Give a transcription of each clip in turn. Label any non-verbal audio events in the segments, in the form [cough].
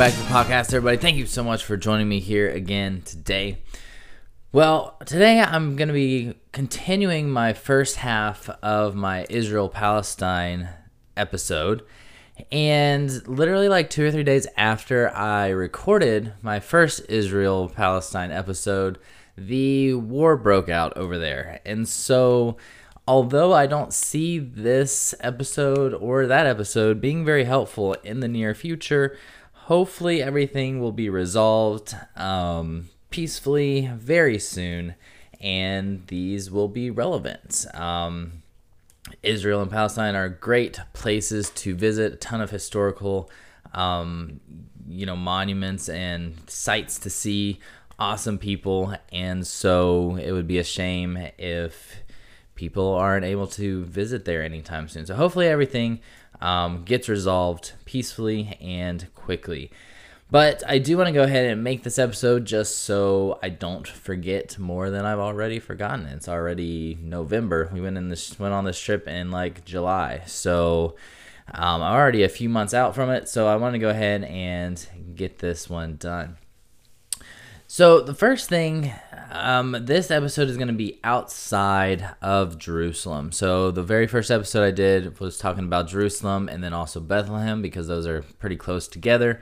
back to the podcast, everybody. Thank you so much for joining me here again today. Well, today I'm going to be continuing my first half of my Israel Palestine episode. And literally, like two or three days after I recorded my first Israel Palestine episode, the war broke out over there. And so, although I don't see this episode or that episode being very helpful in the near future, hopefully everything will be resolved um, peacefully very soon and these will be relevant. Um, Israel and Palestine are great places to visit, a ton of historical, um, you know, monuments and sites to see, awesome people, and so it would be a shame if people aren't able to visit there anytime soon. So hopefully everything um, gets resolved peacefully and quickly. But I do want to go ahead and make this episode just so I don't forget more than I've already forgotten. It's already November. We went in this went on this trip in like July, so um, I'm already a few months out from it. So I want to go ahead and get this one done. So the first thing, um, this episode is going to be outside of Jerusalem. So the very first episode I did was talking about Jerusalem and then also Bethlehem because those are pretty close together.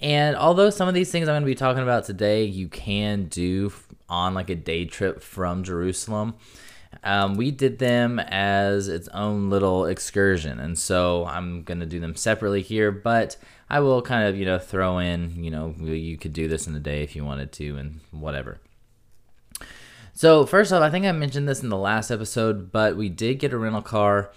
And although some of these things I'm going to be talking about today, you can do on like a day trip from Jerusalem. Um, we did them as its own little excursion, and so I'm gonna do them separately here. But I will kind of, you know, throw in, you know, you could do this in a day if you wanted to, and whatever. So, first off, I think I mentioned this in the last episode, but we did get a rental car,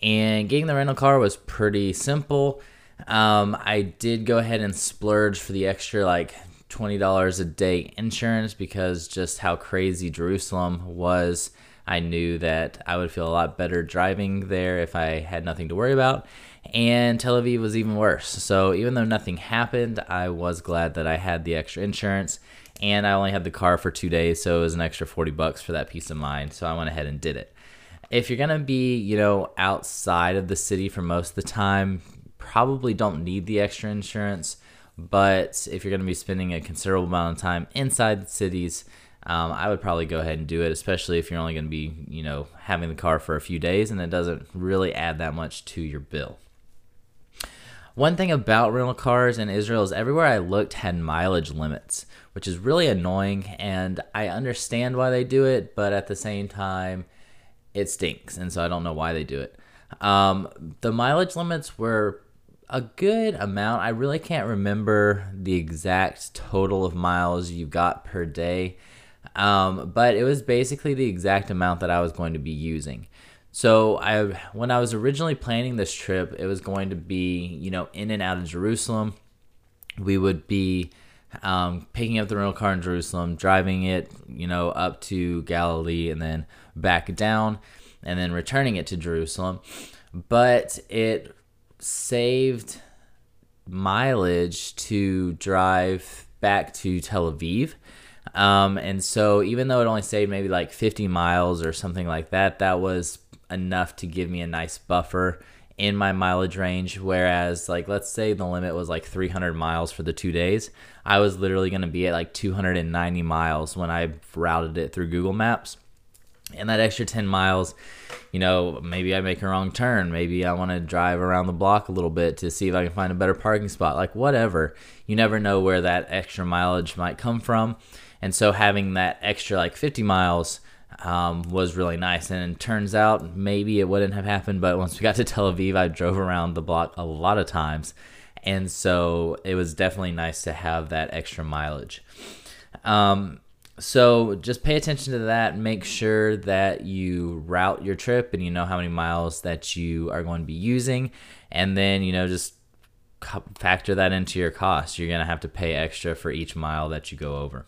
and getting the rental car was pretty simple. Um, I did go ahead and splurge for the extra, like, $20 a day insurance because just how crazy Jerusalem was. I knew that I would feel a lot better driving there if I had nothing to worry about and Tel Aviv was even worse. So even though nothing happened, I was glad that I had the extra insurance and I only had the car for two days, so it was an extra 40 bucks for that peace of mind. So I went ahead and did it. If you're gonna be, you know, outside of the city for most of the time, probably don't need the extra insurance. But if you're gonna be spending a considerable amount of time inside the cities, um, I would probably go ahead and do it, especially if you're only going to be, you know, having the car for a few days and it doesn't really add that much to your bill. One thing about rental cars in Israel is everywhere I looked had mileage limits, which is really annoying. And I understand why they do it, but at the same time, it stinks. And so I don't know why they do it. Um, the mileage limits were a good amount. I really can't remember the exact total of miles you got per day, um, but it was basically the exact amount that I was going to be using. So I when I was originally planning this trip, it was going to be, you know, in and out of Jerusalem. We would be um, picking up the rental car in Jerusalem, driving it, you know, up to Galilee and then back down and then returning it to Jerusalem. But it saved mileage to drive back to Tel Aviv. Um, and so even though it only saved maybe like 50 miles or something like that, that was enough to give me a nice buffer in my mileage range. Whereas, like, let's say the limit was like 300 miles for the two days, I was literally going to be at like 290 miles when I routed it through Google Maps. And that extra 10 miles, you know, maybe I make a wrong turn. Maybe I want to drive around the block a little bit to see if I can find a better parking spot. Like, whatever. You never know where that extra mileage might come from. And so having that extra like 50 miles um, was really nice. And it turns out maybe it wouldn't have happened, but once we got to Tel Aviv, I drove around the block a lot of times. And so it was definitely nice to have that extra mileage. Um, so just pay attention to that. Make sure that you route your trip and you know how many miles that you are going to be using. And then, you know, just factor that into your cost. You're going to have to pay extra for each mile that you go over.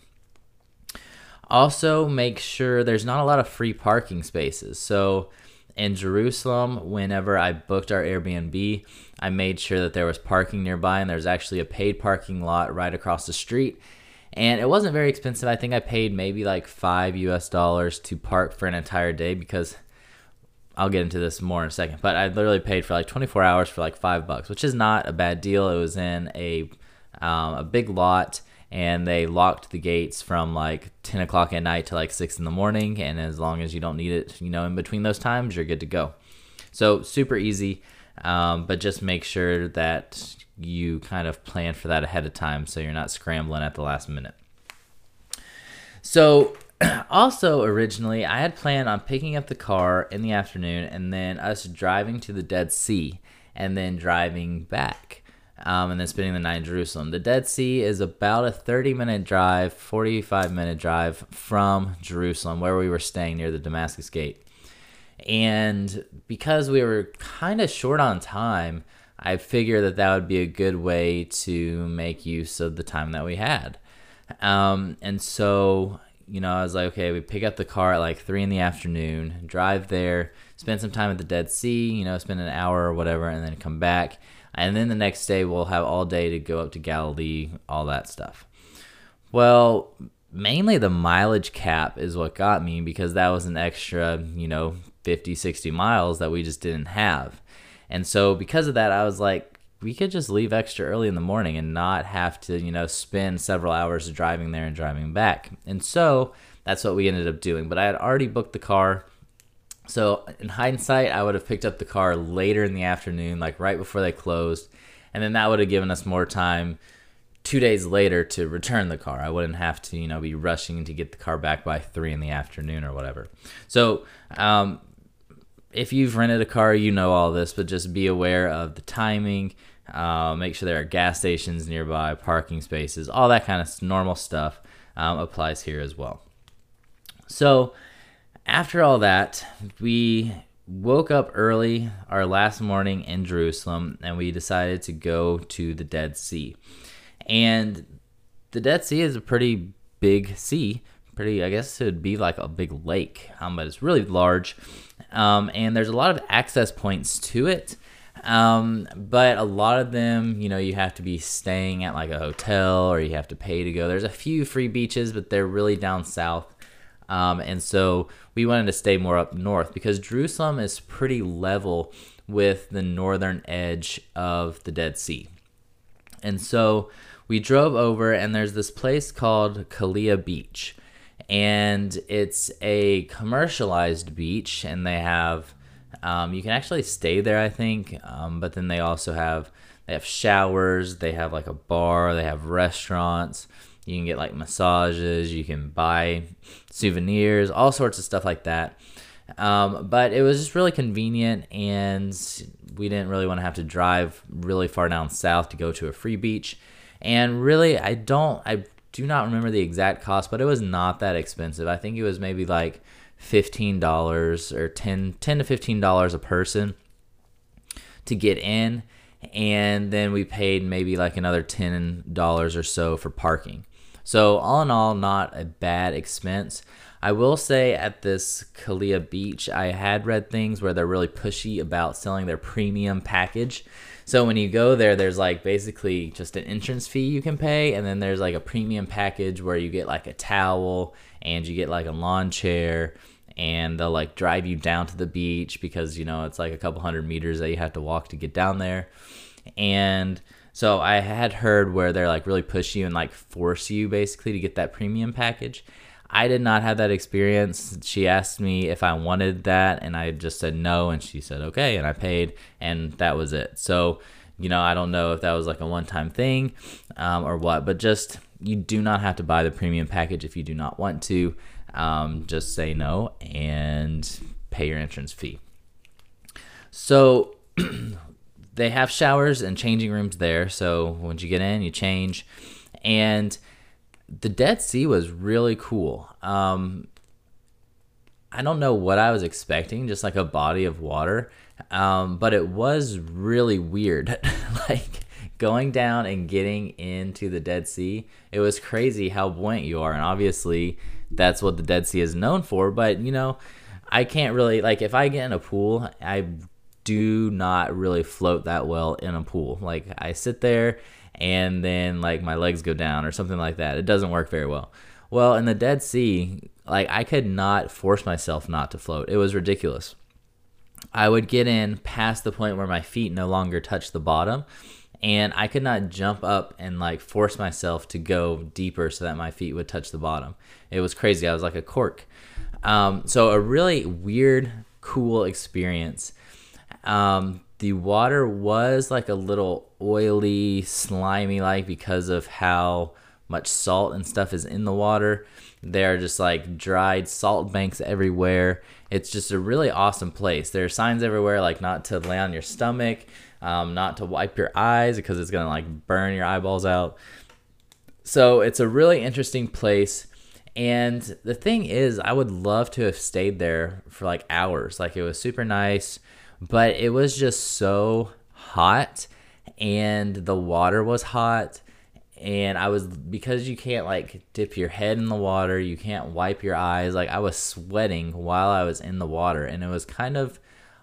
Also, make sure there's not a lot of free parking spaces. So, in Jerusalem, whenever I booked our Airbnb, I made sure that there was parking nearby, and there's actually a paid parking lot right across the street. And it wasn't very expensive. I think I paid maybe like five US dollars to park for an entire day because I'll get into this more in a second. But I literally paid for like 24 hours for like five bucks, which is not a bad deal. It was in a um, a big lot, and they locked the gates from like 10 o'clock at night to like 6 in the morning. And as long as you don't need it, you know, in between those times, you're good to go. So super easy, um, but just make sure that you kind of plan for that ahead of time so you're not scrambling at the last minute. So, [clears throat] also originally, I had planned on picking up the car in the afternoon and then us driving to the Dead Sea and then driving back. Um, and then spending the night in Jerusalem. The Dead Sea is about a 30 minute drive, 45 minute drive from Jerusalem, where we were staying near the Damascus Gate. And because we were kind of short on time, I figured that that would be a good way to make use of the time that we had. Um, and so, you know, I was like, okay, we pick up the car at like three in the afternoon, drive there, spend some time at the Dead Sea, you know, spend an hour or whatever, and then come back. And then the next day, we'll have all day to go up to Galilee, all that stuff. Well, mainly the mileage cap is what got me because that was an extra, you know, 50, 60 miles that we just didn't have. And so because of that, I was like, we could just leave extra early in the morning and not have to, you know, spend several hours driving there and driving back. And so that's what we ended up doing. But I had already booked the car. So in hindsight, I would have picked up the car later in the afternoon, like right before they closed. And then that would have given us more time two days later to return the car. I wouldn't have to, you know, be rushing to get the car back by three in the afternoon or whatever. So, um, if you've rented a car, you know all this, but just be aware of the timing. Uh, make sure there are gas stations nearby, parking spaces, all that kind of normal stuff um, applies here as well. So, after all that, we woke up early our last morning in Jerusalem and we decided to go to the Dead Sea. And the Dead Sea is a pretty big sea, pretty, I guess it would be like a big lake, um, but it's really large um, and there's a lot of access points to it. Um, but a lot of them, you know, you have to be staying at like a hotel or you have to pay to go. There's a few free beaches, but they're really down south. Um, and so we wanted to stay more up north because Jerusalem is pretty level with the northern edge of the Dead Sea. And so we drove over, and there's this place called Kalia Beach and it's a commercialized beach, and they have um, you can actually stay there, I think, um, but then they also have they have showers, they have like a bar, they have restaurants. You can get like massages, you can buy souvenirs, all sorts of stuff like that. Um, but it was just really convenient, and we didn't really want to have to drive really far down south to go to a free beach. And really, I don't, I do not remember the exact cost, but it was not that expensive. I think it was maybe like $15 or 10, 10 to $15 a person to get in. And then we paid maybe like another $10 or so for parking. So, all in all, not a bad expense. I will say at this Kalia Beach, I had read things where they're really pushy about selling their premium package. So when you go there, there's like basically just an entrance fee you can pay, and then there's like a premium package where you get like a towel and you get like a lawn chair, and they'll like drive you down to the beach because you know it's like a couple hundred meters that you have to walk to get down there, and so I had heard where they're like really push you and like force you basically to get that premium package. I did not have that experience. She asked me if I wanted that, and I just said no, and she said okay, and I paid, and that was it. So, you know, I don't know if that was like a one time thing um, or what, but just you do not have to buy the premium package if you do not want to. Um, just say no and pay your entrance fee. So, [clears throat] they have showers and changing rooms there. So, once you get in, you change. And the Dead Sea was really cool. Um, I don't know what I was expecting, just like a body of water, um, but it was really weird. [laughs] like going down and getting into the Dead Sea, it was crazy how buoyant you are, and obviously that's what the Dead Sea is known for. But you know, I can't really like if I get in a pool, I do not really float that well in a pool. Like I sit there and then like my legs go down or something like that. It doesn't work very well. Well, in the Dead Sea, like I could not force myself not to float. It was ridiculous. I would get in past the point where my feet no longer touch the bottom, and I could not jump up and like force myself to go deeper so that my feet would touch the bottom. It was crazy. I was like a cork. Um, so a really weird, cool experience. Um, the water was like a little oily, slimy like because of how much salt and stuff is in the water. There are just like dried salt banks everywhere. It's just a really awesome place. There are signs everywhere like not to lay on your stomach, um, not to wipe your eyes because it's gonna like burn your eyeballs out. So it's a really interesting place. And the thing is, I would love to have stayed there for like hours. Like it was super nice, but it was just so hot and the water was hot and I was because you can't like dip your head in the water, you can't wipe your eyes. Like I was sweating while I was in the water, and it was kind of,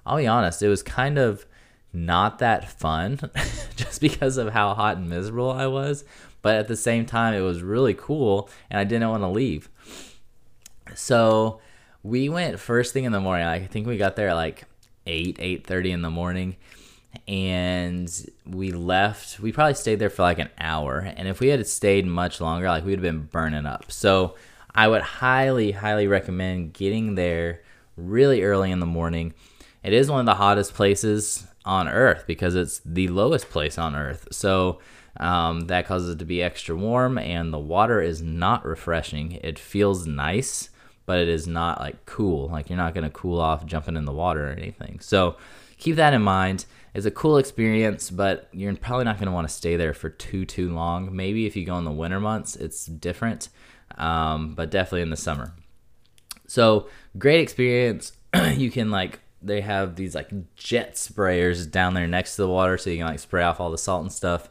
I'll be honest, it was kind of not that fun, [laughs] just because of how hot and miserable I was. But at the same time, it was really cool, and I didn't want to leave. So we went first thing in the morning. Like, I think we got there like eight, eight thirty in the morning and we left. We probably stayed there for like an hour, and if we had stayed much longer, like we'd have been burning up. So I would highly, highly recommend getting there really early in the morning. It is one of the hottest places on Earth because it's the lowest place on Earth. So um, that causes it to be extra warm, and the water is not refreshing. It feels nice, but it is not like cool. Like you're not gonna cool off jumping in the water or anything. So keep that in mind. It's a cool experience, but you're probably not going to want to stay there for too too long. Maybe if you go in the winter months, it's different, um, but definitely in the summer. So great experience. [clears throat] you can like they have these like jet sprayers down there next to the water, so you can like spray off all the salt and stuff.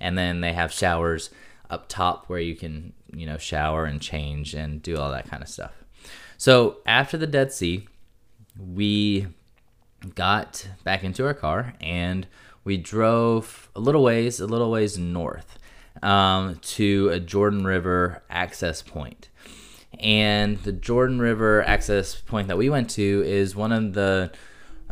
And then they have showers up top where you can you know shower and change and do all that kind of stuff. So after the Dead Sea, we got back into our car and we drove a little ways, a little ways north um, to a Jordan River access point. And the Jordan River access point that we went to is one of the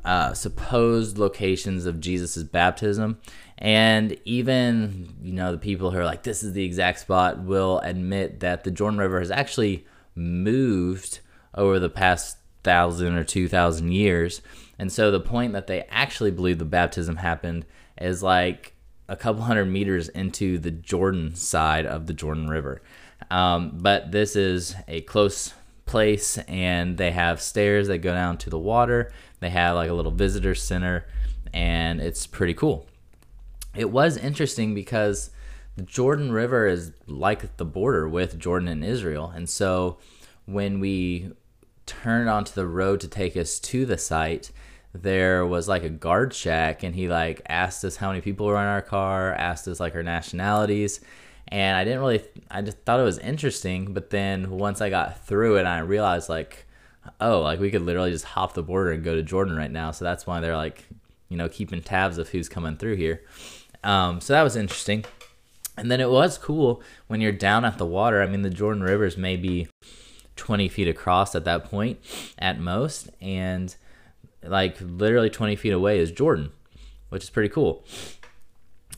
uh, supposed locations of Jesus' baptism. And even, you know, the people who are like, this is the exact spot will admit that the Jordan River has actually moved over the past thousand or two thousand years and so the point that they actually believe the baptism happened is like a couple hundred meters into the Jordan side of the Jordan River. Um, but this is a close place, and they have stairs that go down to the water. They have like a little visitor center, and it's pretty cool. It was interesting because the Jordan River is like the border with Jordan and Israel. And so when we turned onto the road to take us to the site, there was like a guard shack and he like asked us how many people were in our car asked us like our nationalities and i didn't really i just thought it was interesting but then once i got through it i realized like oh like we could literally just hop the border and go to jordan right now. So that's why they're like you know keeping tabs of who's coming through here. Um, so that was interesting. And then it was cool when you're down at the water. I mean the jordan river is maybe 20 feet across at that point at most and like literally 20 feet away is Jordan, which is pretty cool.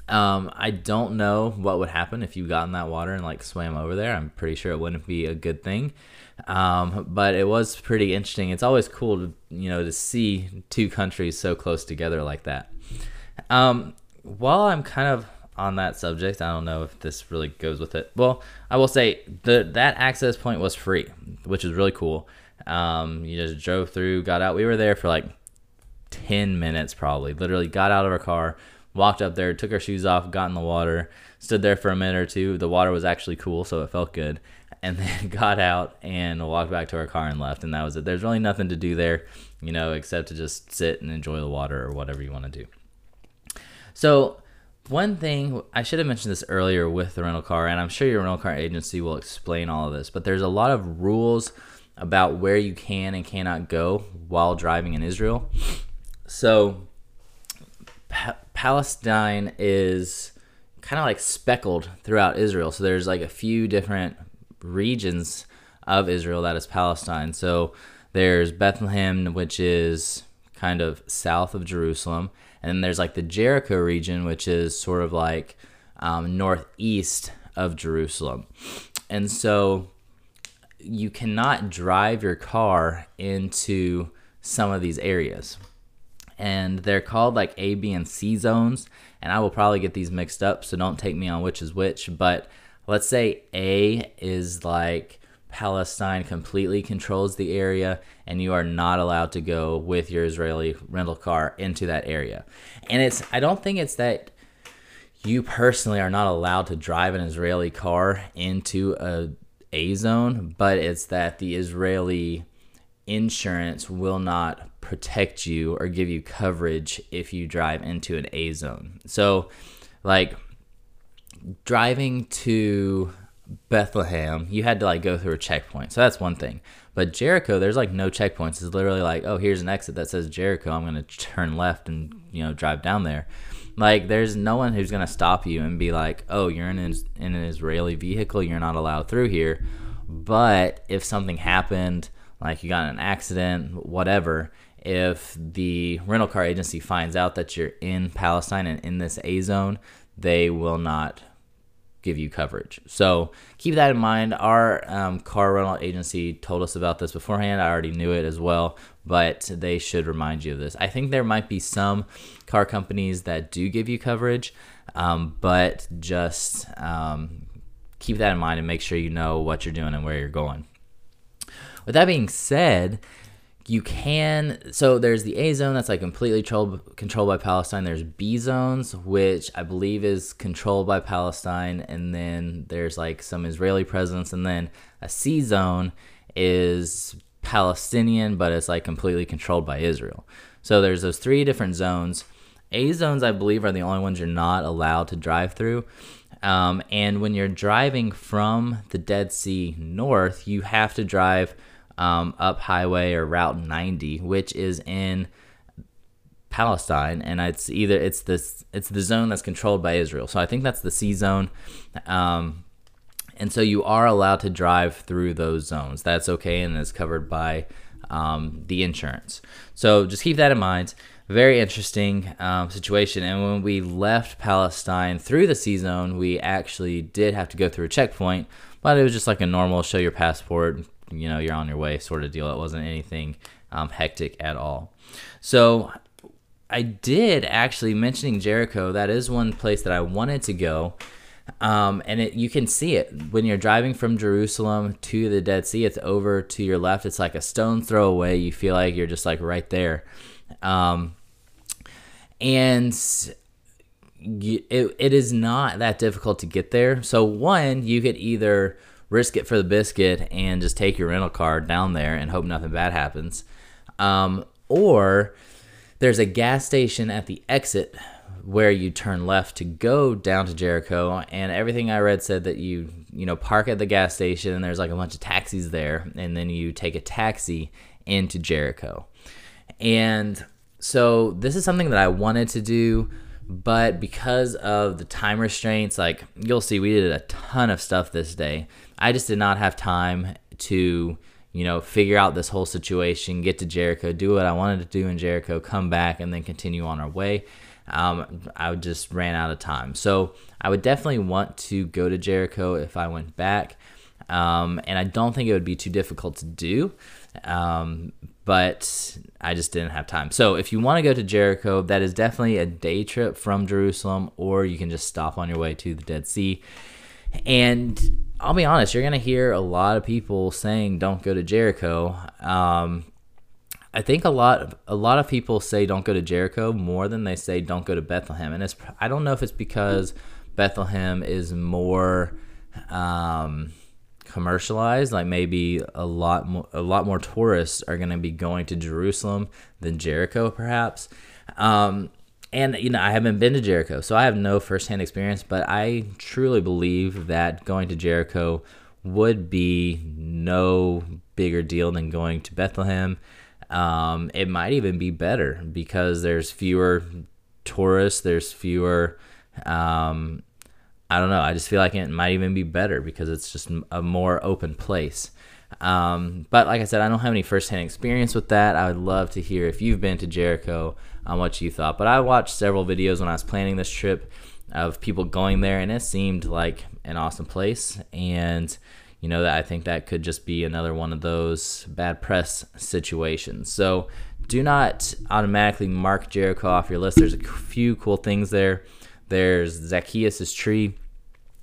Um, I don't know what would happen if you got in that water and like swam over there. I'm pretty sure it wouldn't be a good thing. Um, but it was pretty interesting. It's always cool to you know to see two countries so close together like that. Um, while I'm kind of on that subject, I don't know if this really goes with it. Well, I will say the that access point was free, which is really cool. Um, you just drove through, got out. We were there for like 10 minutes probably. Literally got out of our car, walked up there, took our shoes off, got in the water, stood there for a minute or two. The water was actually cool, so it felt good. And [laughs] then got out and walked back to our car and left. And that was it. There's really nothing to do there, you know, except to just sit and enjoy the water or whatever you want to do. So, one thing I should have mentioned this earlier with the rental car, and I'm sure your rental car agency will explain all of this, but there's a lot of rules about where you can and cannot go while driving in Israel. So, pa- Palestine is kind of like speckled throughout Israel. So, there's like a few different regions of Israel that is Palestine. So, there's Bethlehem, which is kind of south of Jerusalem. And then there's like the Jericho region, which is sort of like um, northeast of Jerusalem. And so you cannot drive your car into some of these areas. And they're called like A, B, and C zones. And I will probably get these mixed up, so don't take me on which is which. But let's say A is like Palestine completely controls the area and you are not allowed to go with your Israeli rental car into that area. And it's I don't think it's that you personally are not allowed to drive an Israeli car into a A zone, but it's that the Israeli insurance will not protect you or give you coverage if you drive into an A zone. So like driving to Bethlehem, you had to like go through a checkpoint. So that's one thing. But Jericho, there's like no checkpoints. It's literally like, oh, here's an exit that says Jericho. I'm going to turn left and, you know, drive down there. Like, there's no one who's going to stop you and be like, oh, you're in an, in an Israeli vehicle. You're not allowed through here. But if something happened, like you got in an accident, whatever, if the rental car agency finds out that you're in Palestine and in this A zone, they will not give you coverage. So keep that in mind. Our um, car rental agency told us about this beforehand. I already knew it as well, but they should remind you of this. I think there might be some car companies that do give you coverage, um, but just um, keep that in mind and make sure you know what you're doing and where you're going. With that being said, you can so there's the A zone that's like completely controlled controlled by Palestine. There's B zones which I believe is controlled by Palestine, and then there's like some Israeli presence, and then a C zone is Palestinian, but it's like completely controlled by Israel. So there's those three different zones. A zones I believe are the only ones you're not allowed to drive through. Um, and when you're driving from the Dead Sea north, you have to drive um, up highway or Route 90, which is in Palestine, and it's either it's this it's the zone that's controlled by Israel. So I think that's the C zone, um, and so you are allowed to drive through those zones. That's okay, and is covered by um, the insurance. So just keep that in mind. Very interesting um, situation. And when we left Palestine through the C zone, we actually did have to go through a checkpoint, but it was just like a normal show your passport, you know you're on your way sort of deal. It wasn't anything um, hectic at all. So I did actually mentioning Jericho. That is one place that I wanted to go. Um, and it, you can see it when you're driving from Jerusalem to the Dead Sea. It's over to your left. It's like a stone throw away. You feel like you're just like right there. Um, and it, it is not that difficult to get there. So one, you could either risk it for the biscuit and just take your rental car down there and hope nothing bad happens. Um, or there's a gas station at the exit where you turn left to go down to Jericho and everything I read said that you you know park at the gas station and there's like a bunch of taxis there and then you take a taxi into Jericho. And so this is something that I wanted to do but because of the time restraints like you'll see we did a ton of stuff this day I just did not have time to, you know, figure out this whole situation, get to Jericho, do what I wanted to do in Jericho, come back, and then continue on our way. Um, I just ran out of time. So I would definitely want to go to Jericho if I went back. Um, and I don't think it would be too difficult to do. Um, but I just didn't have time. So if you want to go to Jericho, that is definitely a day trip from Jerusalem, or you can just stop on your way to the Dead Sea. And I'll be honest, you're gonna hear a lot of people saying don't go to Jericho. Um, I think a lot of, a lot of people say don't go to Jericho more than they say don't go to Bethlehem, and it's I don't know if it's because Bethlehem is more um, commercialized, like maybe a lot more a lot more tourists are going to be going to Jerusalem than Jericho, perhaps. Um, and you know I haven't been to Jericho, so I have no firsthand experience. But I truly believe that going to Jericho would be no bigger deal than going to Bethlehem. Um, it might even be better because there's fewer tourists. There's fewer. Um, I don't know. I just feel like it might even be better because it's just a more open place. Um, but like I said, I don't have any firsthand experience with that. I would love to hear if you've been to Jericho on what you thought. But I watched several videos when I was planning this trip of people going there, and it seemed like an awesome place. And you know that I think that could just be another one of those bad press situations. So do not automatically mark Jericho off your list. There's a few cool things there. There's Zacchaeus' tree,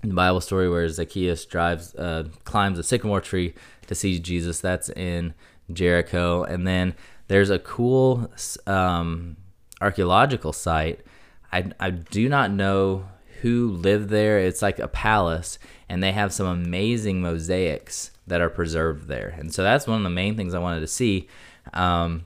the Bible story where Zacchaeus drives, uh, climbs a sycamore tree to see Jesus. That's in Jericho. And then there's a cool um, archaeological site. I, I do not know who lived there. It's like a palace, and they have some amazing mosaics that are preserved there. And so that's one of the main things I wanted to see. Um,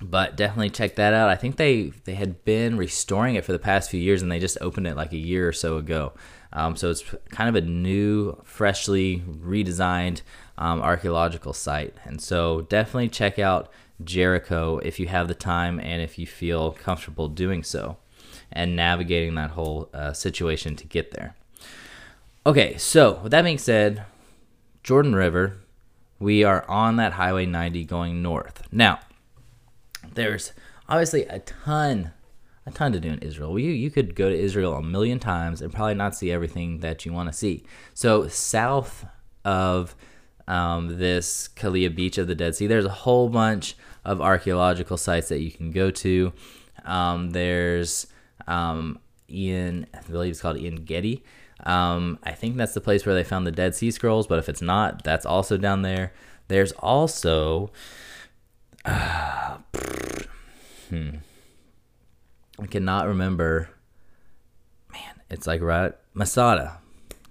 but definitely check that out. I think they they had been restoring it for the past few years, and they just opened it like a year or so ago. Um, so it's kind of a new, freshly redesigned um, archaeological site. And so definitely check out Jericho if you have the time and if you feel comfortable doing so and navigating that whole uh, situation to get there. Okay, so with that being said, Jordan River, we are on that Highway 90 going north. Now, there's obviously a ton, a ton to do in Israel. You you could go to Israel a million times and probably not see everything that you want to see. So south of um, this Kalia Beach of the Dead Sea, there's a whole bunch of archaeological sites that you can go to. Um, there's um, Ian, I believe it's called En Gedi. Um, I think that's the place where they found the Dead Sea Scrolls, but if it's not, that's also down there. There's also, uh, [sighs] hmm, I cannot remember. Man, it's like right Masada.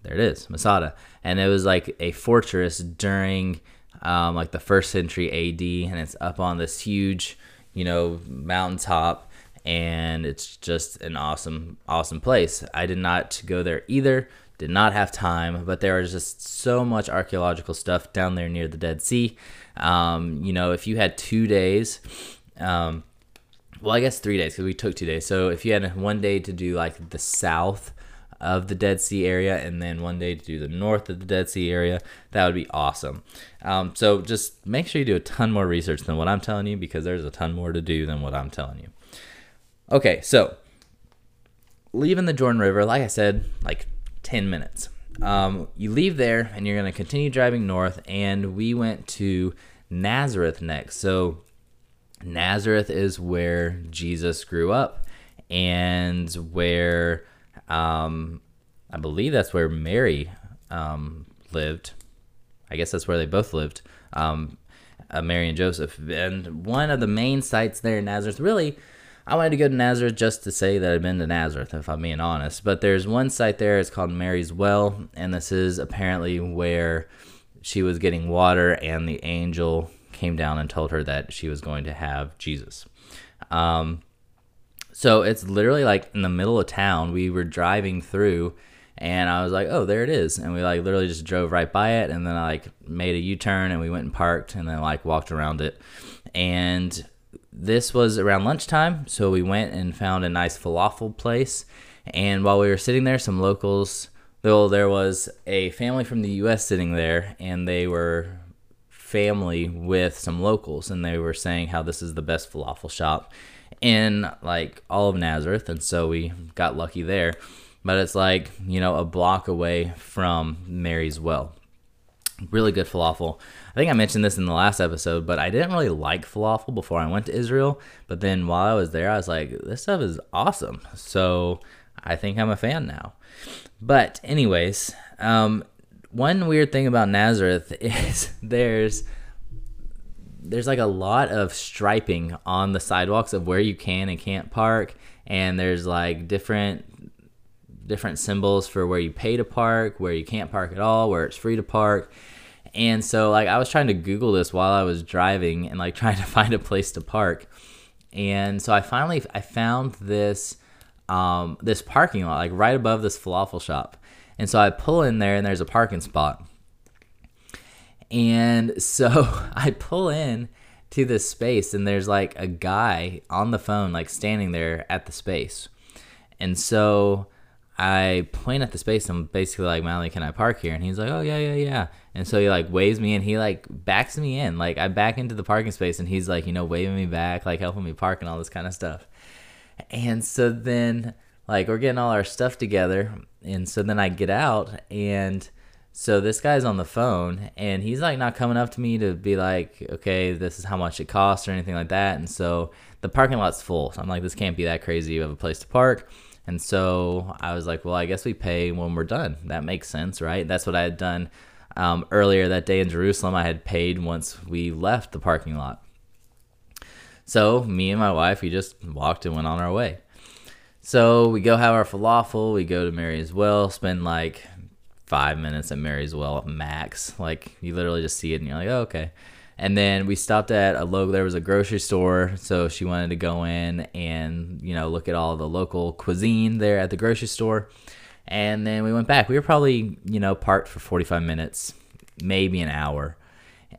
There it is, Masada, and it was like a fortress during um, like the first century AD, and it's up on this huge, you know, mountaintop and it's just an awesome awesome place. I did not go there either did not have time but there is just so much archaeological stuff down there near the dead sea. Um, you know if you had two days um, well i guess three days because we took two days. So if you had one day to do like the south of the Dead Sea area and then one day to do the north of the Dead Sea area. That would be awesome. Um, so just make sure you do a ton more research than what I'm telling you because there's a ton more to do than what I'm telling you. Okay, so leaving the Jordan River, like I said, like 10 minutes. Um, you leave there and you're going to continue driving north, and we went to Nazareth next. So, Nazareth is where Jesus grew up and where um, I believe that's where Mary um, lived. I guess that's where they both lived, um, uh, Mary and Joseph. And one of the main sites there in Nazareth, really, I wanted to go to Nazareth just to say that I've been to Nazareth, if I'm being honest. But there's one site there, it's called Mary's Well, and this is apparently where she was getting water, and the angel came down and told her that she was going to have Jesus. Um, so it's literally like in the middle of town. We were driving through, and I was like, "Oh, there it is!" And we like literally just drove right by it, and then I like made a U-turn, and we went and parked, and then like walked around it, and this was around lunchtime, so we went and found a nice falafel place. And while we were sitting there, some locals, though there was a family from the U.S. sitting there, and they were family with some locals, and they were saying how this is the best falafel shop in like all of Nazareth, and so we got lucky there. But it's like you know a block away from Mary's Well. Really good falafel. I think I mentioned this in the last episode, but I didn't really like falafel before I went to Israel. But then while I was there, I was like, this stuff is awesome. So I think I'm a fan now. But, anyways, um, one weird thing about Nazareth [laughs] is there's there's like a lot of striping on the sidewalks of where you can and can't park and there's like different different symbols for where you pay to park where you can't park at all where it's free to park and so like I was trying to Google this while I was driving and like [laughs] trying to find a place to park. And so I finally I found this um, this parking lot like right above this falafel shop. And so I pull in there and there's a parking spot. And so [laughs] I pull in to this space and there's like a guy on the phone like standing there at the space. And so I point at the space. I'm basically like, Mally, can I park here? And he's like, oh yeah, yeah, yeah. And so he like waves me in. He like backs me in. Like I back into the parking space, and he's like, you know, waving me back, like helping me park and all this kind of stuff. And so then like we're getting all our stuff together, and so then I get out and. So this guy's on the phone and he's like not coming up to me to be like, okay, this is how much it costs or anything like that. And so the parking lot's full. So I'm like, this can't be that crazy. You have a place to park. And so I was like, well, I guess we pay when we're done. That makes sense, right? That's what I had done um, earlier that day in Jerusalem. I had paid once we left the parking lot. So me and my wife, we just walked and went on our way. So we go have our falafel. We go to Mary's Well, spend like five minutes at Mary's Well max. Like you literally just see it and you're like, oh, okay. And then we stopped at a local. There was a grocery store, so she wanted to go in and you know look at all the local cuisine there at the grocery store. And then we went back. We were probably you know parked for 45 minutes, maybe an hour.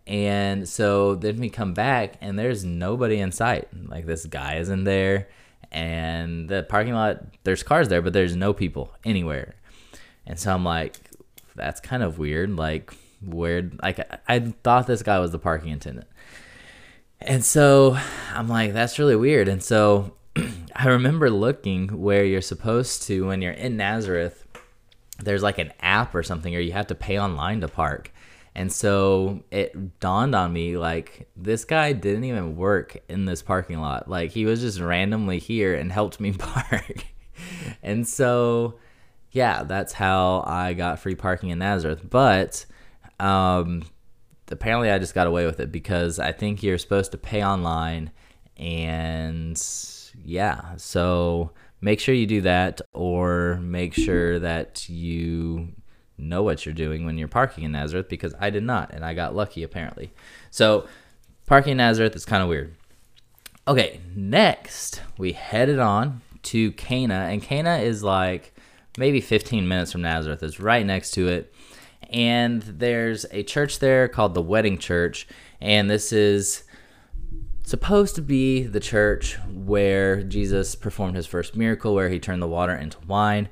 And so then we come back and there's nobody in sight. Like this guy isn't there, and the parking lot there's cars there, but there's no people anywhere. And so I'm like, that's kind of weird. Like weird. Like I thought this guy was the parking attendant. And so I'm like, that's really weird. And so [clears throat] I remember looking where you're supposed to when you're in Nazareth, there's like an app or something, or you have to pay online to park. And so it dawned on me like this guy didn't even work in this parking lot. Like he was just randomly here and helped me [laughs] park. and so yeah, that's how I got free parking in Nazareth. But um, apparently, I just got away with it because I think you're supposed to pay online, and yeah, so make sure you do that, or make sure that you know what you're doing when you're parking in Nazareth because I did not, and I got lucky apparently. So, parking in Nazareth is kind of weird. Okay, next we headed on to Cana, and Cana is like maybe 15 minutes from Nazareth. It's right next to it and there's a church there called the Wedding Church, and this is supposed to be the church where Jesus performed his first miracle, where he turned the water into wine.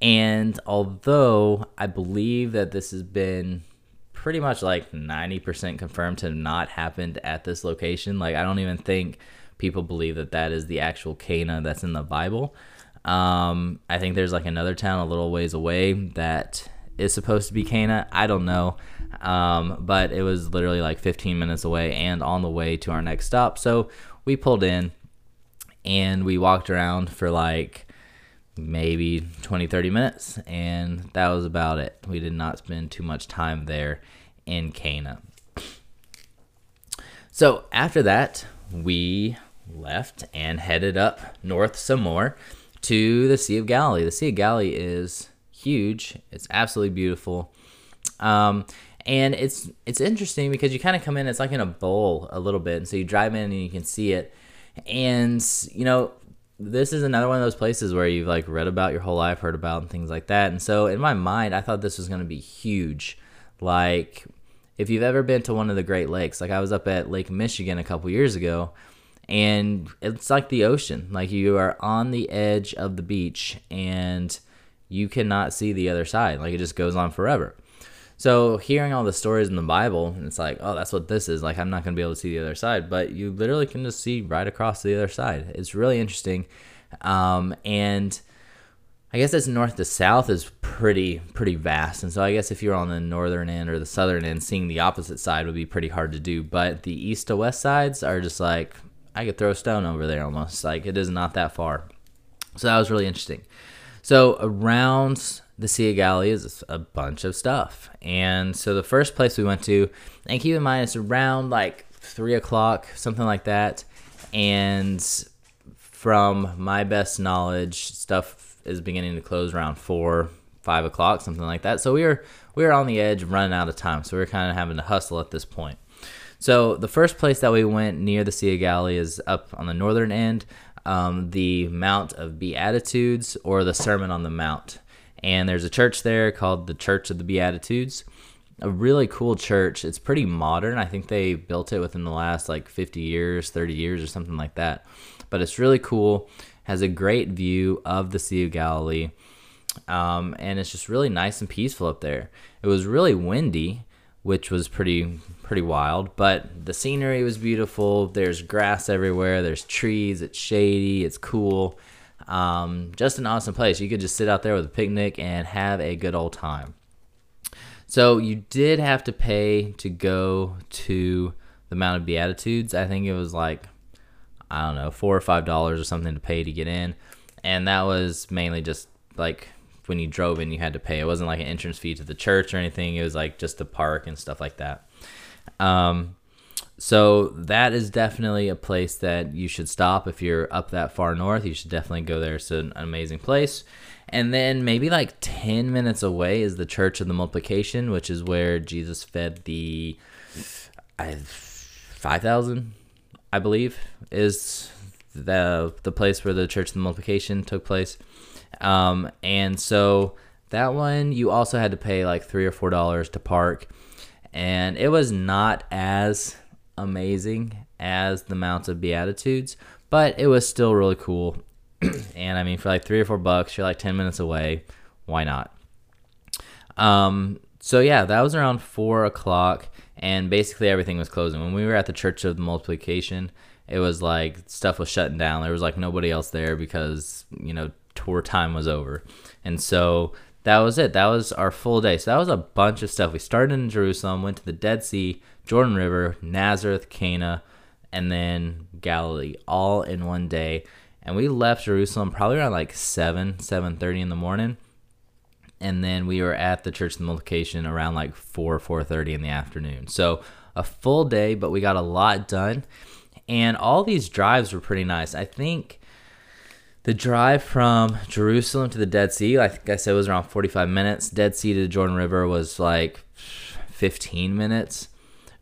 And although I believe that this has been pretty much like 90% confirmed to not happened at this location, like I don't even think people believe that that is the actual Cana that's in the Bible. Um, I think there's like another town a little ways away that is supposed to be Cana. I don't know. Um, but it was literally like 15 minutes away and on the way to our next stop. So we pulled in and we walked around for like maybe 20, 30 minutes. And that was about it. We did not spend too much time there in Cana. So after that, we left and headed up north some more to the Sea of Galilee. The Sea of Galilee is huge. It's absolutely beautiful. Um, and it's it's interesting because you kind of come in it's like in a bowl a little bit and so you drive in and you can see it and you know this is another one of those places where you've like read about your whole life heard about and things like that and so in my mind i thought this was going to be huge like if you've ever been to one of the great lakes like i was up at lake michigan a couple years ago and it's like the ocean like you are on the edge of the beach and you cannot see the other side. Like it just goes on forever. So hearing all the stories in the Bible, it's like, oh, that's what this is. Like I'm not gonna be able to see the other side, but you literally can just see right across to the other side. It's really interesting, um, and I guess it's north to south is pretty pretty vast. And so I guess if you're on the northern end or the southern end, seeing the opposite side would be pretty hard to do. But the east to west sides are just like I could throw a stone over there almost. Like it is not that far. So that was really interesting. So around the Sea of Galilee is a bunch of stuff. And so the first place we went to, and keep in mind it's around like three o'clock, something like that. And from my best knowledge, stuff is beginning to close around four, five o'clock, something like that. So we were we were on the edge, running out of time. So we were kind of having to hustle at this point. So the first place that we went near the Sea of Galilee is up on the northern end um, the Mount of Beatitudes or the Sermon on the Mount. And there's a church there called the Church of the Beatitudes. A really cool church. It's pretty modern. I think they built it within the last like 50 years, 30 years, or something like that. But it's really cool. Has a great view of the Sea of Galilee. um, and it's just really nice and peaceful up there. It was really windy, which was pretty pretty wild, but the scenery was beautiful. There's grass everywhere. There's trees. It's shady. It's cool. Um, just an awesome place. You could just sit out there with a picnic and have a good old time. So you did have to pay to go to the Mount of Beatitudes. I think it was like I don't know four or five dollars or something to pay to get in, and that was mainly just like when you drove in, you had to pay. It wasn't like an entrance fee to the church or anything. It was like just the park and stuff like that. Um, so that is definitely a place that you should stop if you're up that far north. You should definitely go there. It's an amazing place. And then maybe like 10 minutes away is the Church of the Multiplication, which is where Jesus fed the 5,000, I believe, is the the place where the Church of the Multiplication took place. Um, and so that one you also had to pay like three or four dollars to park, and it was not as amazing as the Mount of Beatitudes, but it was still really cool. [clears throat] and I mean, for like three or four bucks, you're like ten minutes away. Why not? Um, so yeah, that was around four o'clock, and basically everything was closing. When we were at the Church of the Multiplication, it was like stuff was shutting down. There was like nobody else there because you know tour time was over. And so that was it. That was our full day. So that was a bunch of stuff. We started in Jerusalem, went to the Dead Sea, Jordan River, Nazareth, Cana, and then Galilee, all in one day. And we left Jerusalem probably around like seven, seven thirty in the morning. And then we were at the Church of the Multiplication around like four, four thirty in the afternoon. So a full day, but we got a lot done. And all these drives were pretty nice. I think the drive from Jerusalem to the Dead Sea, like I said, was around 45 minutes. Dead Sea to the Jordan River was like 15 minutes.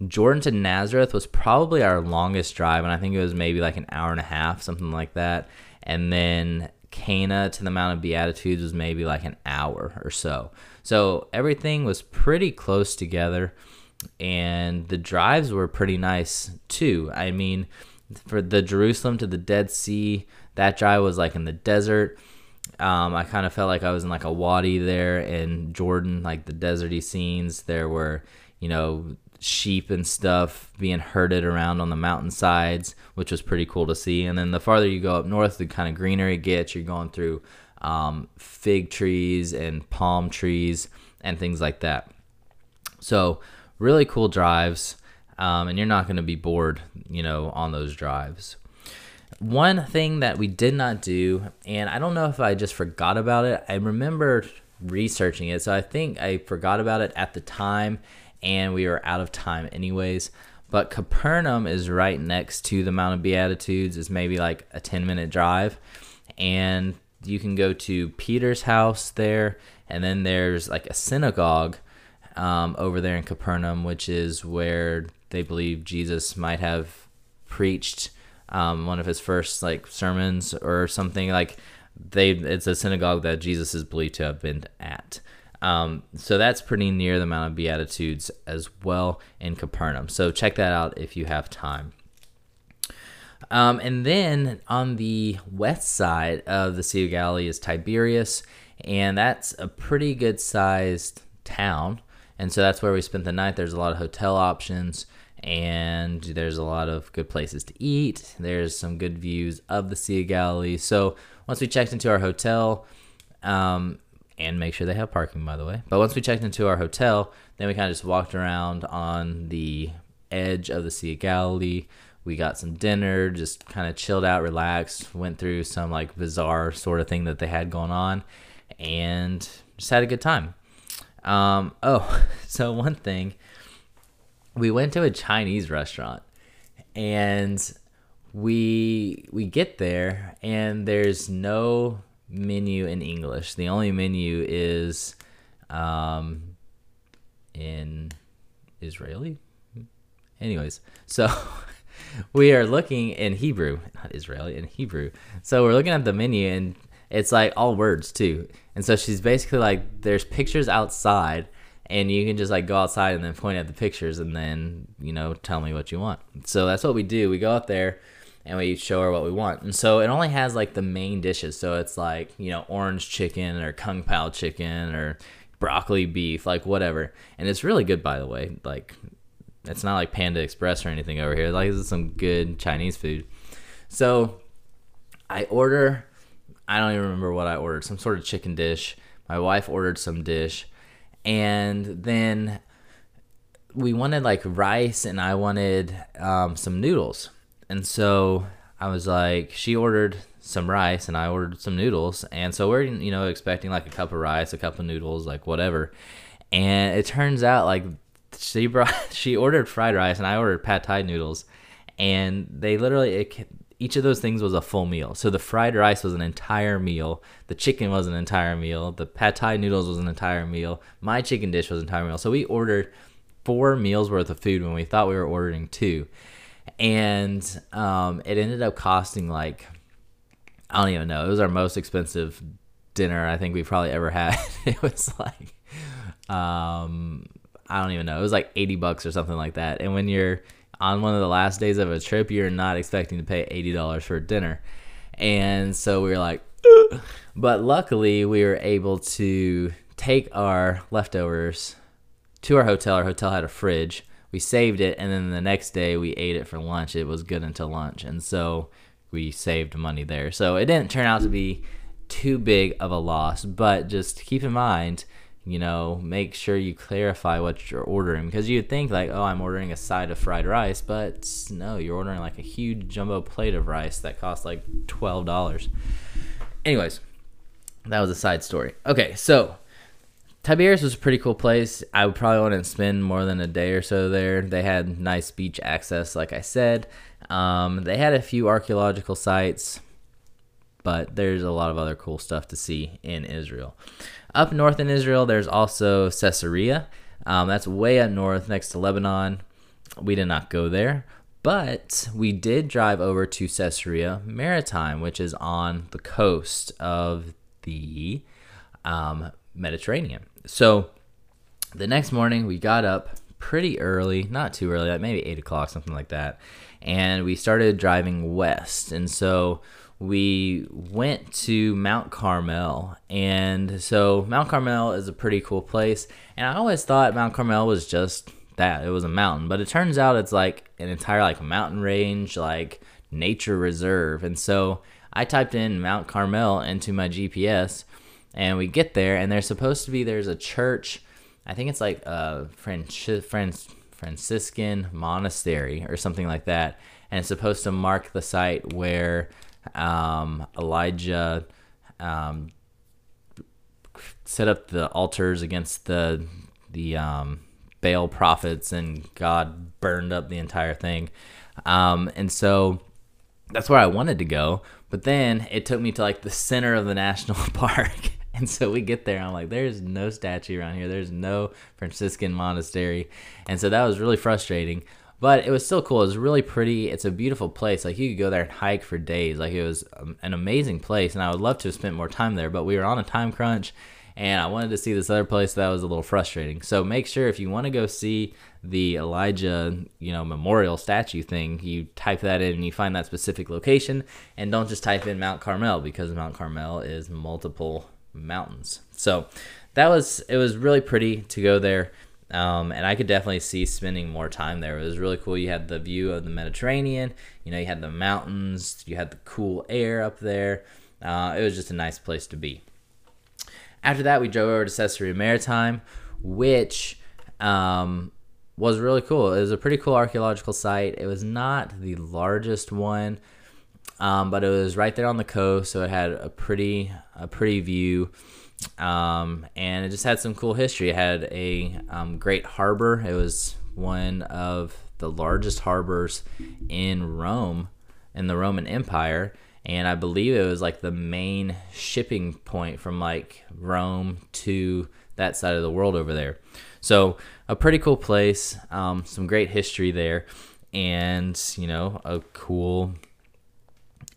Jordan to Nazareth was probably our longest drive, and I think it was maybe like an hour and a half, something like that. And then Cana to the Mount of Beatitudes was maybe like an hour or so. So everything was pretty close together, and the drives were pretty nice too. I mean, for the Jerusalem to the Dead Sea, that drive was like in the desert. Um, I kind of felt like I was in like a wadi there in Jordan, like the deserty scenes. There were, you know, sheep and stuff being herded around on the mountainsides, which was pretty cool to see. And then the farther you go up north, the kind of greener it gets. You're going through um, fig trees and palm trees and things like that. So, really cool drives. Um, and you're not going to be bored, you know, on those drives. One thing that we did not do, and I don't know if I just forgot about it. I remember researching it, so I think I forgot about it at the time, and we were out of time anyways. But Capernaum is right next to the Mount of Beatitudes. It's maybe like a 10 minute drive. And you can go to Peter's house there. And then there's like a synagogue um, over there in Capernaum, which is where they believe Jesus might have preached um, one of his first like sermons or something like they it's a synagogue that Jesus is believed to have been at. Um, so that's pretty near the Mount of Beatitudes as well in Capernaum. So check that out if you have time. Um, and then on the west side of the Sea of Galilee is Tiberias, and that's a pretty good sized town. And so that's where we spent the night. There's a lot of hotel options and there's a lot of good places to eat. There's some good views of the Sea of Galilee. So once we checked into our hotel, um, and make sure they have parking, by the way. But once we checked into our hotel, then we kind of just walked around on the edge of the Sea of Galilee. We got some dinner, just kind of chilled out, relaxed, went through some like bizarre sort of thing that they had going on, and just had a good time. Um, oh, [laughs] so one thing we went to a Chinese restaurant and we we get there and there's no menu in English. The only menu is um, in Israeli. Anyways, so [laughs] we are looking in Hebrew, not Israeli, in Hebrew. So we're looking at the menu and it's like all words too. And so she's basically like, there's pictures outside and you can just like go outside and then point at the pictures and then you know tell me what you want so that's what we do we go out there and we show her what we want. And so it only has like the main dishes. So it's like, you know, orange chicken or kung pao chicken or broccoli beef, like whatever. And it's really good, by the way. Like, it's not like Panda Express or anything over here. Like, this is some good Chinese food. So I order, I don't even remember what I ordered, some sort of chicken dish. My wife ordered some dish. And then we wanted like rice and I wanted um, some noodles. And so I was like, she ordered some rice and I ordered some noodles. And so we're, you know, expecting like a cup of rice, a cup of noodles, like whatever. And it turns out like she brought, [laughs] she ordered fried rice and I ordered pad thai noodles. And they literally, it, each of those things was a full meal. So the fried rice was an entire meal. The chicken was an entire meal. The pad thai noodles was an entire meal. My chicken dish was an entire meal. So we ordered four meals worth of food when we thought we were ordering two. And um, it ended up costing like, I don't even know. It was our most expensive dinner I think we probably ever had. [laughs] it was like, um, I don't even know. It was like 80 bucks or something like that. And when you're on one of the last days of a trip, you're not expecting to pay $80 for dinner. And so we were like, Ugh. but luckily we were able to take our leftovers to our hotel. Our hotel had a fridge. We saved it, and then the next day we ate it for lunch. It was good until lunch, and so we saved money there. So it didn't turn out to be too big of a loss, but just keep in mind you know, make sure you clarify what you're ordering because you'd think like, oh, I'm ordering a side of fried rice, but no, you're ordering like a huge jumbo plate of rice that costs like twelve dollars. Anyways, that was a side story. Okay, so Tiberias was a pretty cool place. I would probably wouldn't spend more than a day or so there. They had nice beach access, like I said. Um, they had a few archaeological sites, but there's a lot of other cool stuff to see in Israel. Up north in Israel, there's also Caesarea. Um, that's way up north next to Lebanon. We did not go there, but we did drive over to Caesarea Maritime, which is on the coast of the um, Mediterranean. So the next morning, we got up pretty early, not too early, like maybe 8 o'clock, something like that. And we started driving west. And so we went to Mount Carmel. And so Mount Carmel is a pretty cool place. And I always thought Mount Carmel was just that. It was a mountain. But it turns out it's like an entire like mountain range, like nature reserve. And so I typed in Mount Carmel into my GPS and we get there and there's supposed to be there's a church. I think it's like a French Franciscan monastery or something like that. And it's supposed to mark the site where um, Elijah um, set up the altars against the the um, Baal prophets, and God burned up the entire thing. Um, and so that's where I wanted to go. But then it took me to like the center of the national [laughs] park. And so we get there, I'm like, there's no statue around here. There's no Franciscan monastery. And so that was really frustrating but it was still cool. It was really pretty. It's a beautiful place. Like you could go there and hike for days. Like it was um, an amazing place, and I would love to have spent more time there. But we were on a time crunch, and I wanted to see this other place that was a little frustrating. So make sure if you want to go see the Elijah, you know, memorial statue thing, you type that in and you find that specific location, and don't just type in Mount Carmel because Mount Carmel is multiple mountains. So that was it was really pretty to go there. Um, and I could definitely see spending more time there. It was really cool. You had the view of the Mediterranean, you know, you had the mountains, you had the cool air up there. Uh, it was just a nice place to be. After that, we drove over to Caesarea Maritime, which um, was really cool. It was a pretty cool archaeological site. It was not the largest one, um, but it was right there on the coast, so it had a pretty a pretty view um, and it just had some cool history. It had a um, great harbor. It was one of the largest harbors in Rome, in the Roman Empire, and I believe it was like the main shipping point from like Rome to that side of the world over there. So a pretty cool place, um, some great history there, and you know a cool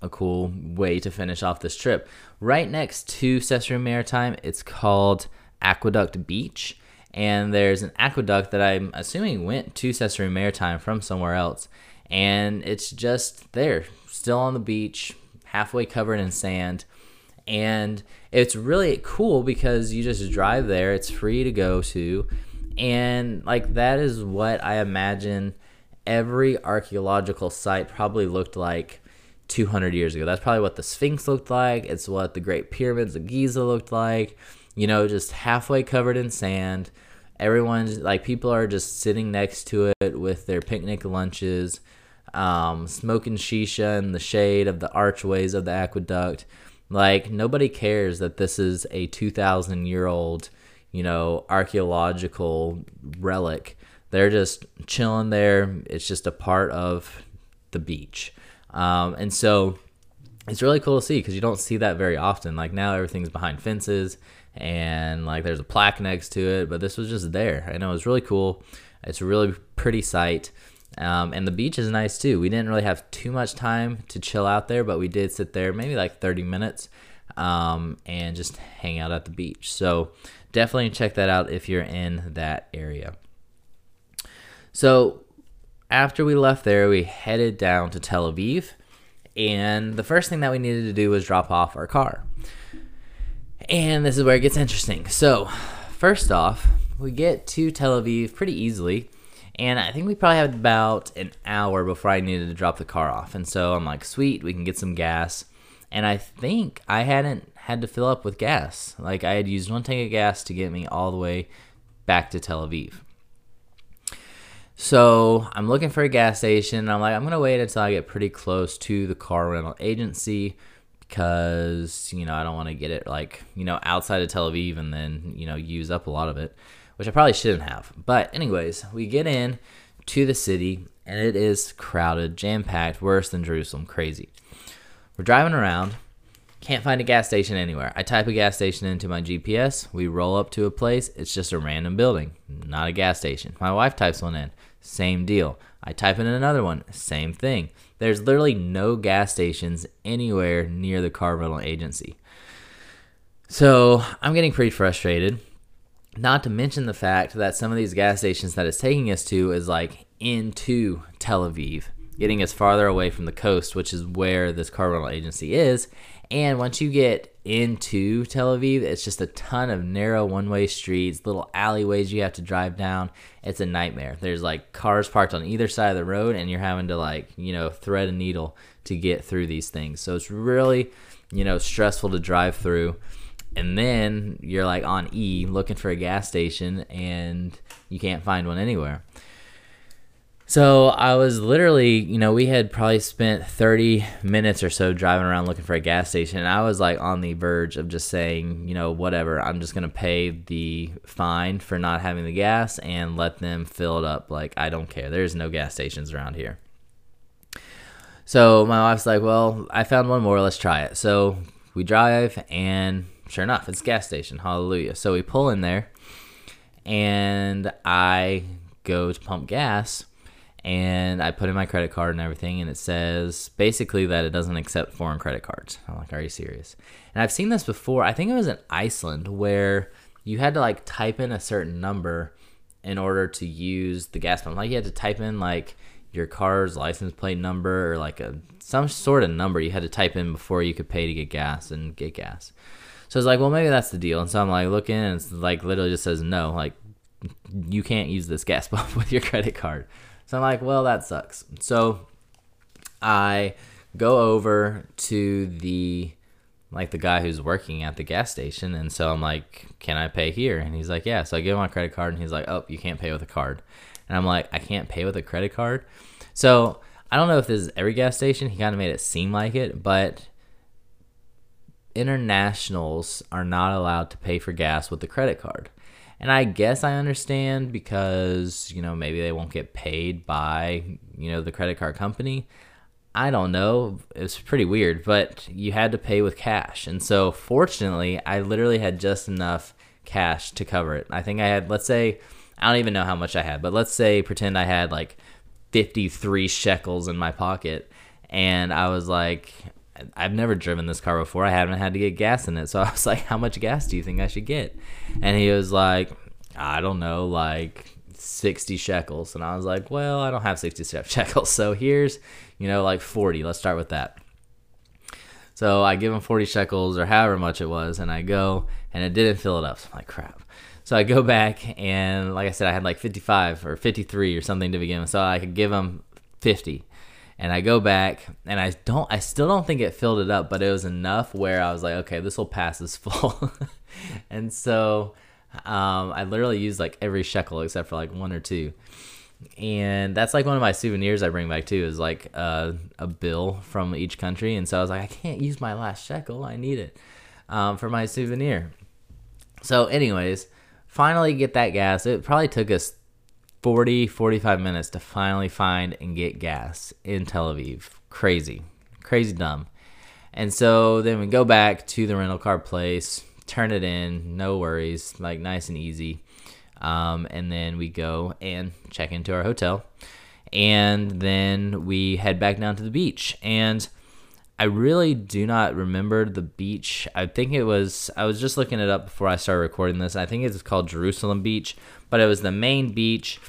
a cool way to finish off this trip. Right next to Caesarea Maritime, it's called Aqueduct Beach. And there's an aqueduct that I'm assuming went to Caesarea Maritime from somewhere else. and it's just there, still on the beach, halfway covered in sand. And it's really cool because you just drive there, it's free to go to. And like that is what I imagine every archaeological site probably looked like 200 years ago. That's probably what the Sphinx looked like. It's what the Great Pyramids of Giza looked like. You know, just halfway covered in sand. Everyone's like, people are just sitting next to it with their picnic lunches, um, smoking shisha in the shade of the archways of the aqueduct. Like, nobody cares that this is a 2,000 year old, you know, archaeological relic. They're just chilling there. It's just a part of the beach. Um, and so it's really cool to see because you don't see that very often. Like now everything's behind fences and like there's a plaque next to it, but this was just there. I know it was really cool. It's a really pretty sight. Um, and the beach is nice too. We didn't really have too much time to chill out there, but we did sit there maybe like 30 minutes um, and just hang out at the beach. So definitely check that out if you're in that area. So after we left there, we headed down to Tel Aviv. And the first thing that we needed to do was drop off our car. And this is where it gets interesting. So, first off, we get to Tel Aviv pretty easily. And I think we probably had about an hour before I needed to drop the car off. And so I'm like, sweet, we can get some gas. And I think I hadn't had to fill up with gas. Like, I had used one tank of gas to get me all the way back to Tel Aviv. So I'm looking for a gas station. I'm like, I'm gonna wait until I get pretty close to the car rental agency because you know I don't want to get it like you know outside of Tel Aviv and then you know use up a lot of it, which I probably shouldn't have. But anyways, we get in to the city and it is crowded, jam packed, worse than Jerusalem, crazy. We're driving around, can't find a gas station anywhere. I type a gas station into my GPS. We roll up to a place. It's just a random building, not a gas station. My wife types one in. Same deal. I type in another one, same thing. There's literally no gas stations anywhere near the car rental agency. So I'm getting pretty frustrated. Not to mention the fact that some of these gas stations that it's taking us to is like into Tel Aviv, getting us farther away from the coast, which is where this car rental agency is. And once you get into Tel Aviv, it's just a ton of narrow one way streets, little alleyways you have to drive down. It's a nightmare. There's like cars parked on either side of the road, and you're having to, like, you know, thread a needle to get through these things. So it's really, you know, stressful to drive through. And then you're like on E looking for a gas station, and you can't find one anywhere. So I was literally, you know, we had probably spent 30 minutes or so driving around looking for a gas station. And I was like on the verge of just saying, you know, whatever, I'm just going to pay the fine for not having the gas and let them fill it up. Like, I don't care. There's no gas stations around here. So my wife's like, well, I found one more. Let's try it. So we drive, and sure enough, it's gas station. Hallelujah. So we pull in there, and I go to pump gas and I put in my credit card and everything, and it says basically that it doesn't accept foreign credit cards. I'm like, are you serious? And I've seen this before. I think it was in Iceland where you had to like type in a certain number in order to use the gas pump. Like you had to type in like your car's license plate number or like a some sort of number you had to type in before you could pay to get gas and get gas. So it's like, well, maybe that's the deal. And so I'm like looking, and it's like literally just says no, like you can't use this gas [laughs] pump with your credit card. So I'm like, well, that sucks. So I go over to the like the guy who's working at the gas station and so I'm like, "Can I pay here?" And he's like, "Yeah." So I give him my credit card and he's like, "Oh, you can't pay with a card." And I'm like, "I can't pay with a credit card?" So, I don't know if this is every gas station. He kind of made it seem like it, but internationals are not allowed to pay for gas with a credit card. And I guess I understand because, you know, maybe they won't get paid by, you know, the credit card company. I don't know. It's pretty weird, but you had to pay with cash. And so, fortunately, I literally had just enough cash to cover it. I think I had, let's say, I don't even know how much I had, but let's say, pretend I had like 53 shekels in my pocket. And I was like, I've never driven this car before. I haven't had to get gas in it. So [laughs] I was like, how much gas do you think I should get? And he was like, I don't know, like 60 shekels. And I was like, well, I don't have 60 [laughs] shekels. So here's, you know, like 40. Let's start with that. So I give him 40 shekels or however much it was, and I go, and it didn't fill it up. So I'm like, crap. So I go back, and like I said, I had like 55 or 53 or something to begin with. So I could give him 50. And I go back, and I don't, I still don't think it filled it up, but it was enough where I was like, okay, this will pass as [laughs] full. and so um, I literally used like every shekel except for like one or two and that's like one of my souvenirs I bring back too is like uh, a bill from each country. And so I was like, I can't use my last shekel. I need it um, for my souvenir. So, anyways, finally get that gas. It probably took us 40, 45 minutes to finally find and get gas in Tel Aviv. Crazy, crazy dumb. And so then we go back to the rental car place, turn it in, no worries, like nice and easy. Um, and then we go and check into our hotel. And then we head back down to the beach. And I really do not remember the beach. I think it was, I was just looking it up before I started recording this. I think it's called Jerusalem Beach, but it was the main beach.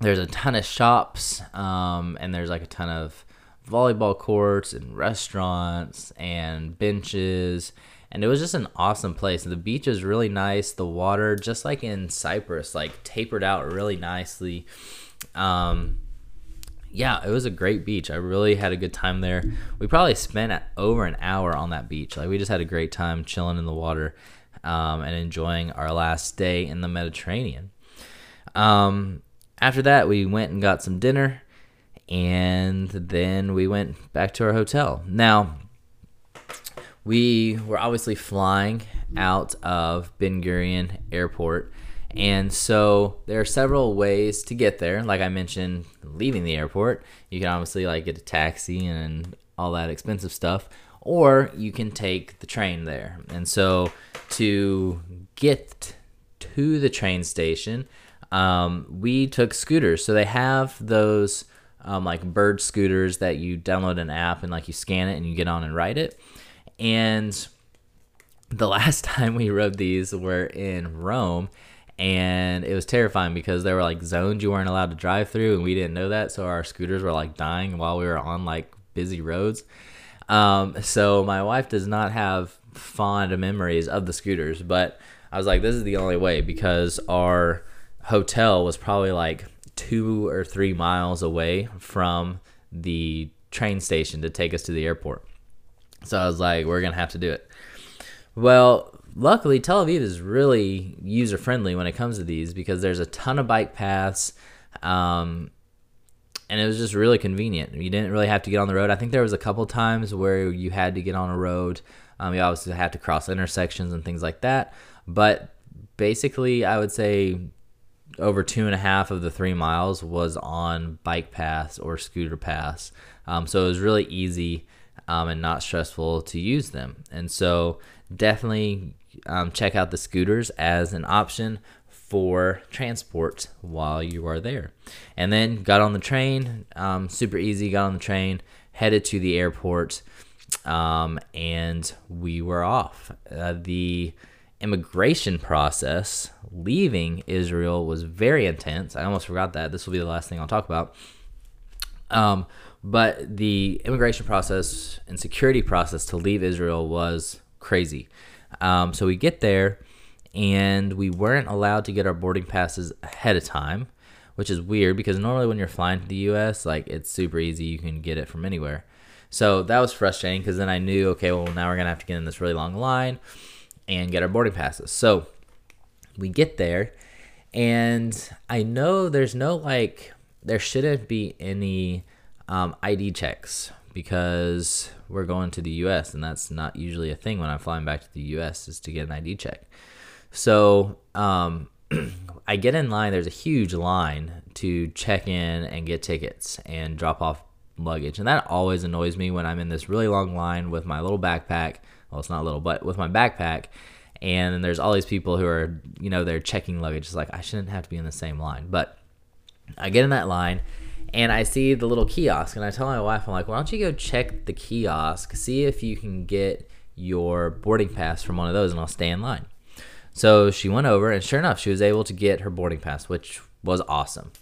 There's a ton of shops, um, and there's like a ton of volleyball courts and restaurants and benches and it was just an awesome place. The beach is really nice. The water, just like in Cyprus, like tapered out really nicely. Um, yeah, it was a great beach. I really had a good time there. We probably spent over an hour on that beach. Like we just had a great time chilling in the water um, and enjoying our last day in the Mediterranean. Um, after that, we went and got some dinner, and then we went back to our hotel. Now, we were obviously flying out of Ben Gurion Airport. And so there are several ways to get there. Like I mentioned, leaving the airport, you can obviously like get a taxi and all that expensive stuff, or you can take the train there. And so to get to the train station, um, we took scooters. So they have those um, like bird scooters that you download an app and like you scan it and you get on and ride it. And the [laughs] last time we rode these were in Rome and it was terrifying because there were like zones you weren't allowed to drive through and we didn't know that so our scooters were like dying while we were on like busy roads um, so my wife does not have fond memories of the scooters but i was like this is the only way because our hotel was probably like two or three miles away from the train station to take us to the airport so I was like, we're gonna have to do it. Well, luckily Tel Aviv is really user friendly when it comes to these because there's a ton of bike paths. Um, and it was just really convenient. You didn't really have to get on the road. I think there was a couple times where you had to get on a road. Um, you obviously had to cross intersections and things like that. But basically, I would say over two and a half of the three miles was on bike paths or scooter paths. Um, so it was really easy um, and not stressful to use them. And so definitely um, check out the scooters as an option for transport while you are there. And then got on the train, um, super easy, got on the train, headed to the airport, um, and we were off. Uh, the immigration process leaving Israel was very intense. I almost forgot that. This will be the last thing I'll talk about. Um, but the immigration process and security process to leave Israel was crazy. Um, so we get there, and we weren't allowed to get our boarding passes ahead of time, which is weird because normally when you're flying to the U.S., like it's super easy, you can get it from anywhere. So that was frustrating because then I knew, okay, well now we're gonna have to get in this really long line and get our boarding passes. So we get there, and I know there's no like there shouldn't be any um, ID checks because we're going to the U.S. and that's not usually a thing when I'm flying back to the U.S. is to get an ID check. So um, [clears throat] I get in line. There's a huge line to check in and get tickets and drop off luggage, and that always annoys me when I'm in this really long line with my little backpack. Well, it's not little, but with my backpack. And then there's all these people who are, you know, they're checking luggage. It's like I shouldn't have to be in the same line, but I get in that line and I see the little kiosk, and I tell my wife, I'm like, why don't you go check the kiosk, see if you can get your boarding pass from one of those, and I'll stay in line. So she went over, and sure enough, she was able to get her boarding pass, which was awesome.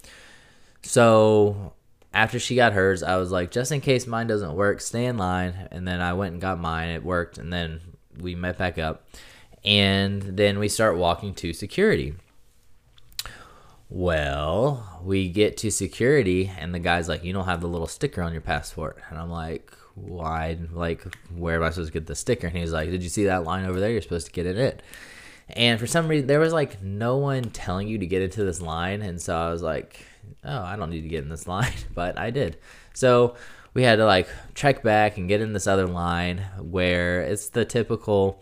So after she got hers, I was like, just in case mine doesn't work, stay in line. And then I went and got mine. It worked. And then we met back up. And then we start walking to security. Well, we get to security, and the guy's like, You don't have the little sticker on your passport. And I'm like, Why? Like, where am I supposed to get the sticker? And he's like, Did you see that line over there? You're supposed to get in it. And for some reason, there was like no one telling you to get into this line. And so I was like, Oh, I don't need to get in this [laughs] line. But I did. So we had to like check back and get in this other line where it's the typical.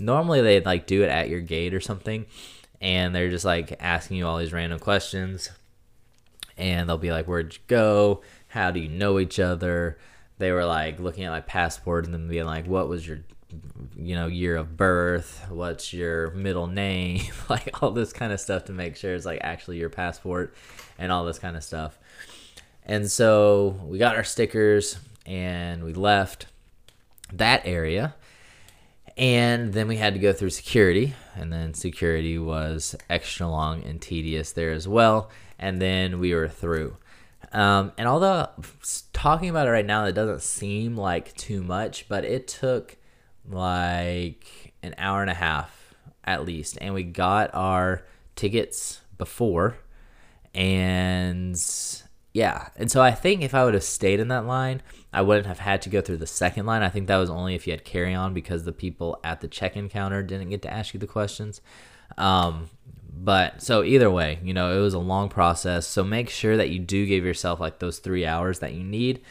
Normally, they'd like do it at your gate or something and they're just like asking you all these random questions. And they'll be like where'd you go? How do you know each other? They were like looking at my passport and then being like what was your you know year of birth? What's your middle name? [laughs] Like all this kind of stuff to make sure it's like actually your passport and all this kind of stuff. And so we got our stickers and we left that area and then we had to go through security, and then security was extra long and tedious there as well. And then we were through. Um, and although talking about it right now, it doesn't seem like too much, but it took like an hour and a half at least. And we got our tickets before. And yeah. And so I think if I would have stayed in that line, I wouldn't have had to go through the second line. I think that was only if you had carry on because the people at the check in counter didn't get to ask you the questions. Um, but so either way, you know, it was a long process. So make sure that you do give yourself like those three hours that you need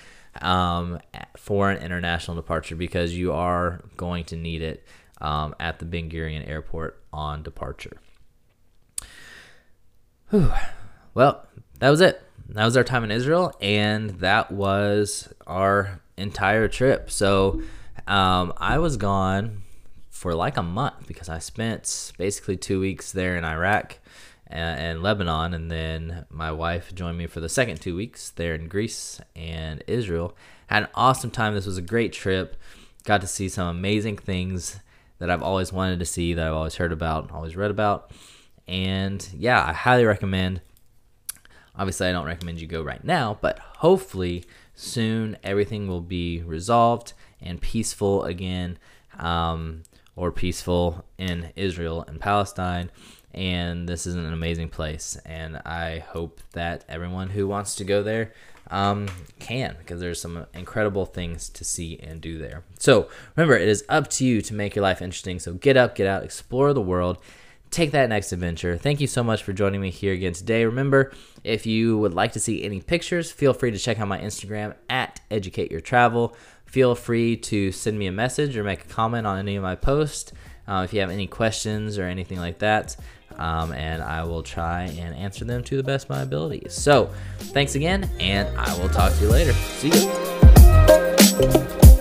um, for an international departure because you are going to need it um, at the Ben Gurion Airport on departure. Whew. Well, that was it that was our time in Israel, and that was our entire trip. So um, I was gone for like a month because I spent basically two weeks there in Iraq and, and Lebanon, and then my wife joined me for the second two weeks there in Greece and Israel. Had an awesome time. This was a great trip. Got to see some amazing things that I've always wanted to see, that I've always heard about, always read about. And yeah, I highly recommend Obviously, I don't recommend you go right now, but hopefully soon everything will be resolved and peaceful again, um, or peaceful in Israel and Palestine. And this is an amazing place, and I hope that everyone who wants to go there um, can because there's some incredible things to see and do there. So remember, it is up to you to make your life interesting. So get up, get out, explore the world take that next adventure. Thank you so much for joining me here again today. Remember, if you would like to see any pictures, feel free to check out my Instagram at Educate Your Travel. Feel free to send me a message or make a comment on any of my posts uh, if you have any questions or anything like that. Um, and I will try and answer them to the best of my abilities. So, thanks again, and I will talk to you later. See you.